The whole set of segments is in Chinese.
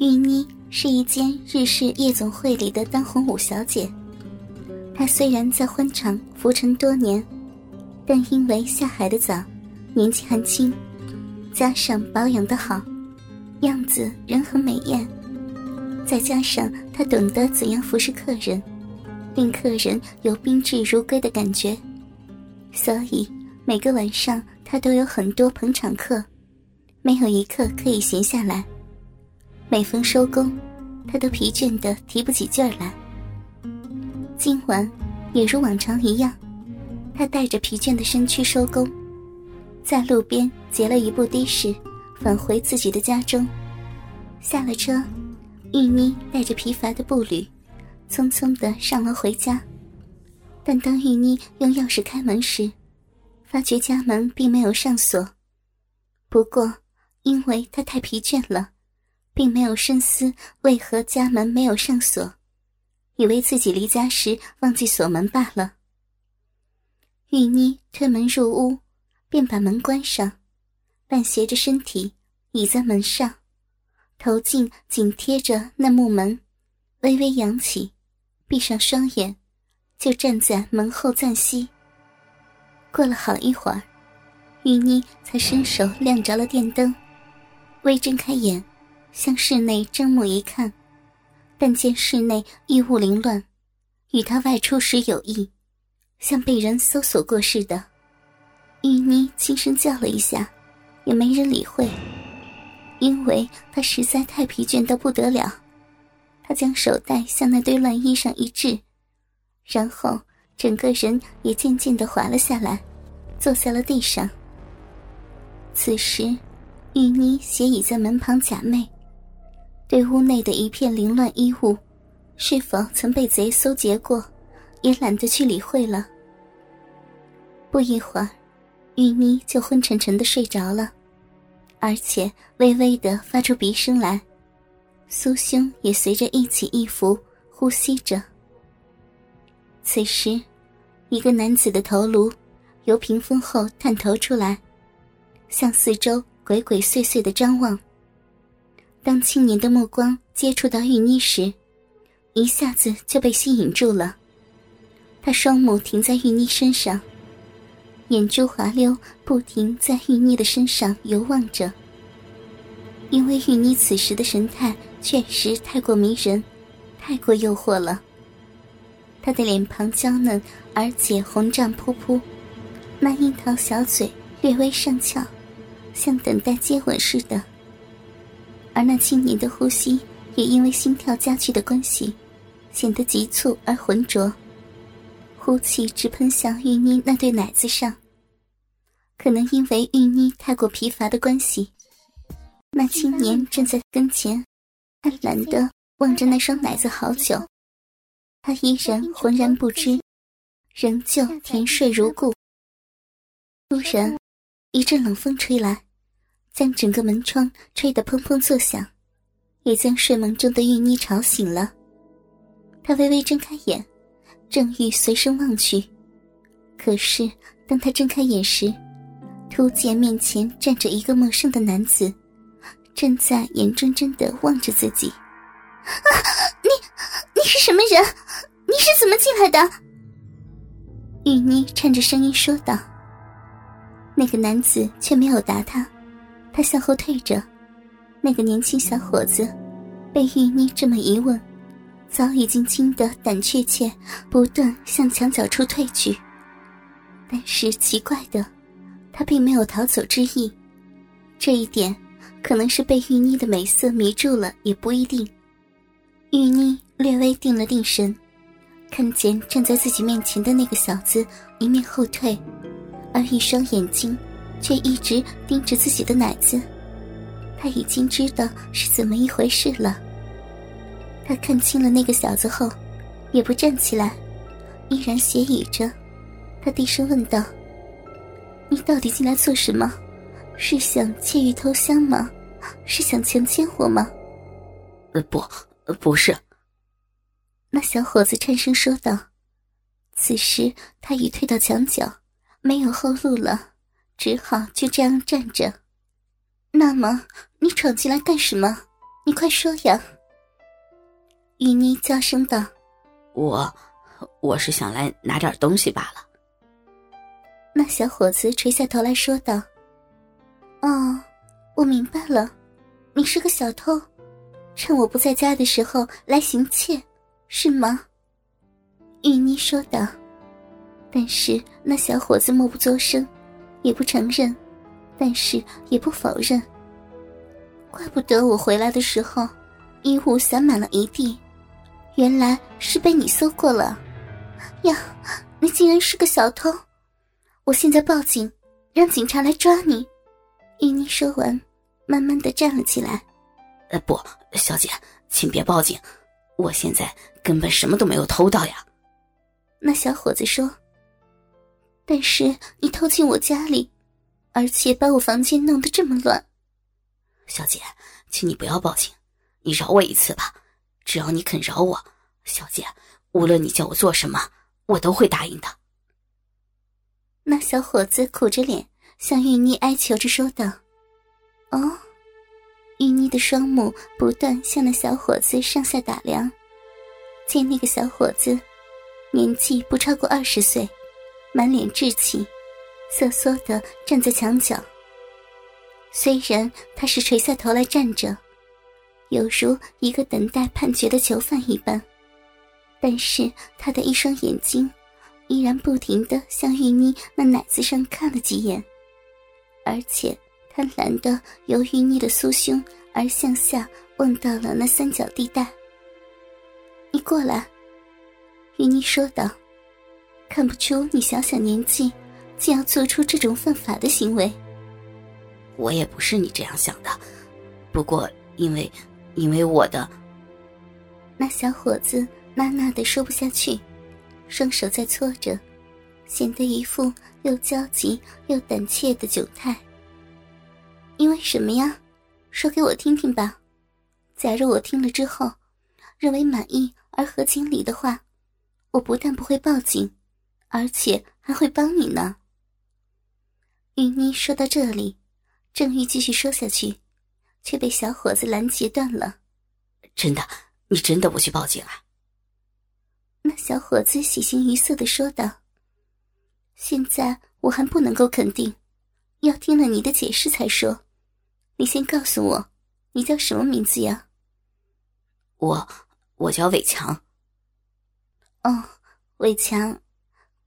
玉妮是一间日式夜总会里的当红舞小姐。她虽然在欢场浮沉多年，但因为下海的早，年纪还轻，加上保养的好，样子人很美艳。再加上她懂得怎样服侍客人，令客人有宾至如归的感觉，所以每个晚上她都有很多捧场客，没有一刻可以闲下来。每逢收工，他都疲倦的提不起劲儿来。今晚也如往常一样，他带着疲倦的身躯收工，在路边截了一部的士，返回自己的家中。下了车，玉妮带着疲乏的步履，匆匆的上楼回家。但当玉妮用钥匙开门时，发觉家门并没有上锁。不过，因为她太疲倦了。并没有深思为何家门没有上锁，以为自己离家时忘记锁门罢了。玉妮推门入屋，便把门关上，半斜着身体倚在门上，头颈紧贴着那木门，微微扬起，闭上双眼，就站在门后暂息。过了好一会儿，玉妮才伸手亮着了电灯，微睁开眼。向室内睁目一看，但见室内衣物凌乱，与他外出时有异，像被人搜索过似的。玉妮轻声叫了一下，也没人理会，因为她实在太疲倦到不得了。她将手袋向那堆乱衣上一掷，然后整个人也渐渐的滑了下来，坐在了地上。此时，玉妮斜倚在门旁假寐。对屋内的一片凌乱衣物，是否曾被贼搜劫过，也懒得去理会了。不一会儿，玉妮就昏沉沉的睡着了，而且微微的发出鼻声来，苏胸也随着一起一伏，呼吸着。此时，一个男子的头颅由屏风后探头出来，向四周鬼鬼祟祟的张望。当青年的目光接触到玉妮时，一下子就被吸引住了。他双目停在玉妮身上，眼珠滑溜，不停在玉妮的身上游望着。因为玉妮此时的神态确实太过迷人，太过诱惑了。她的脸庞娇嫩，而且红胀扑扑，那樱桃小嘴略微上翘，像等待接吻似的。而那青年的呼吸也因为心跳加剧的关系，显得急促而浑浊，呼气直喷向玉妮那对奶子上。可能因为玉妮太过疲乏的关系，那青年站在跟前，贪婪的望着那双奶子好久，他依然浑然不知，仍旧甜睡如故。突然，一阵冷风吹来。将整个门窗吹得砰砰作响，也将睡梦中的玉妮吵醒了。她微微睁开眼，正欲随声望去，可是当她睁开眼时，突见面前站着一个陌生的男子，正在眼睁睁的望着自己。啊！你你是什么人？你是怎么进来的？玉妮颤着声音说道。那个男子却没有答她。他向后退着，那个年轻小伙子被玉妮这么一问，早已经惊得胆怯怯，不断向墙角处退去。但是奇怪的，他并没有逃走之意。这一点可能是被玉妮的美色迷住了，也不一定。玉妮略微定了定神，看见站在自己面前的那个小子一面后退，而一双眼睛。却一直盯着自己的奶子，他已经知道是怎么一回事了。他看清了那个小子后，也不站起来，依然斜倚着。他低声问道：“你到底进来做什么？是想窃玉偷香吗？是想强奸我吗？”“呃，不，不是。”那小伙子颤声说道。此时他已退到墙角，没有后路了，只好就这样站着。那么你闯进来干什么？你快说呀！雨妮娇声道：“我，我是想来拿点东西罢了。”那小伙子垂下头来说道：“哦，我明白了，你是个小偷，趁我不在家的时候来行窃，是吗？”玉妮说道，但是那小伙子默不作声，也不承认，但是也不否认。怪不得我回来的时候，衣物散满了一地，原来是被你搜过了。呀，你竟然是个小偷！我现在报警，让警察来抓你。玉妮说完，慢慢的站了起来。呃，不，小姐，请别报警，我现在根本什么都没有偷到呀。那小伙子说：“但是你偷进我家里，而且把我房间弄得这么乱。”小姐，请你不要报警，你饶我一次吧。只要你肯饶我，小姐，无论你叫我做什么，我都会答应的。那小伙子苦着脸向玉妮哀求着说道：“哦。”玉妮的双目不断向那小伙子上下打量，见那个小伙子。年纪不超过二十岁，满脸稚气，瑟缩的站在墙角。虽然他是垂下头来站着，犹如一个等待判决的囚犯一般，但是他的一双眼睛依然不停的向玉妮那奶子上看了几眼，而且贪婪的由玉妮的酥胸而向下望到了那三角地带。你过来。玉妮说道：“看不出你小小年纪，竟要做出这种犯法的行为。我也不是你这样想的，不过因为，因为我的……”那小伙子呐呐的说不下去，双手在搓着，显得一副又焦急又胆怯的窘态。因为什么呀？说给我听听吧。假如我听了之后，认为满意而合情理的话。我不但不会报警，而且还会帮你呢。雨妮说到这里，正欲继续说下去，却被小伙子拦截断了。真的，你真的不去报警啊？那小伙子喜形于色的说道：“现在我还不能够肯定，要听了你的解释才说。你先告诉我，你叫什么名字呀？”我，我叫伟强。哦，伟强，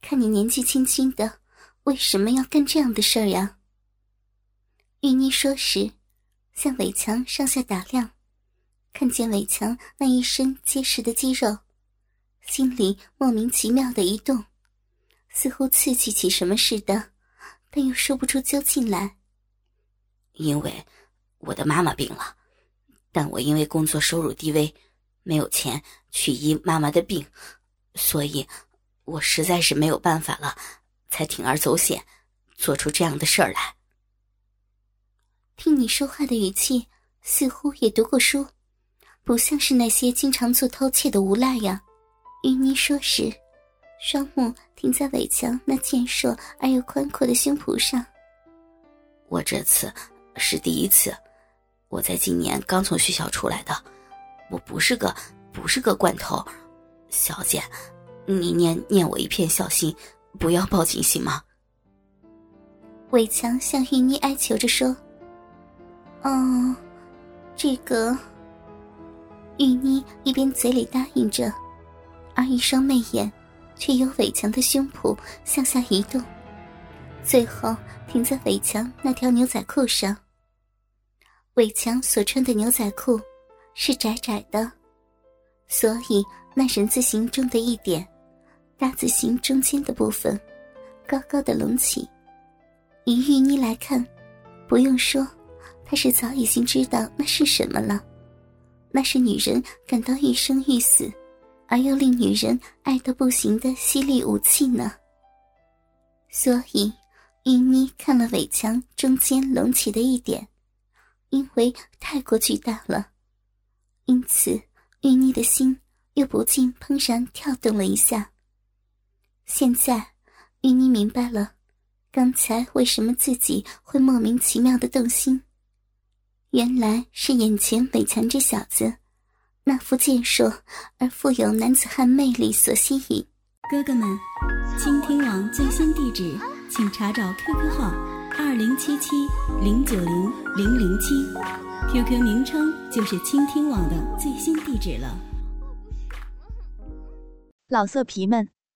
看你年纪轻轻的，为什么要干这样的事儿呀？玉妮说时，向伟强上下打量，看见伟强那一身结实的肌肉，心里莫名其妙的一动，似乎刺激起什么似的，但又说不出究竟来。因为我的妈妈病了，但我因为工作收入低微，没有钱去医妈妈的病。所以，我实在是没有办法了，才铤而走险，做出这样的事儿来。听你说话的语气，似乎也读过书，不像是那些经常做偷窃的无赖呀。与你说时，双目停在伟强那健硕而又宽阔的胸脯上。我这次是第一次，我在今年刚从学校出来的，我不是个不是个惯头。小姐，你念念我一片孝心，不要报警行吗？伟强向玉妮哀求着说：“哦，这个。”玉妮一边嘴里答应着，而一双媚眼却由伟强的胸脯向下移动，最后停在伟强那条牛仔裤上。伟强所穿的牛仔裤是窄窄的，所以。那人字形中的一点，大字形中间的部分，高高的隆起。以玉妮来看，不用说，她是早已经知道那是什么了。那是女人感到欲生欲死，而又令女人爱得不行的犀利武器呢。所以，玉妮看了伟强中间隆起的一点，因为太过巨大了，因此玉妮的心又不禁怦然跳动了一下。现在，玉妮明白了，刚才为什么自己会莫名其妙的动心，原来是眼前伟强这小子。那副健硕而富有男子汉魅力所吸引，哥哥们，倾听网最新地址，请查找 QQ 号二零七七零九零零零七，QQ 名称就是倾听网的最新地址了。老色皮们，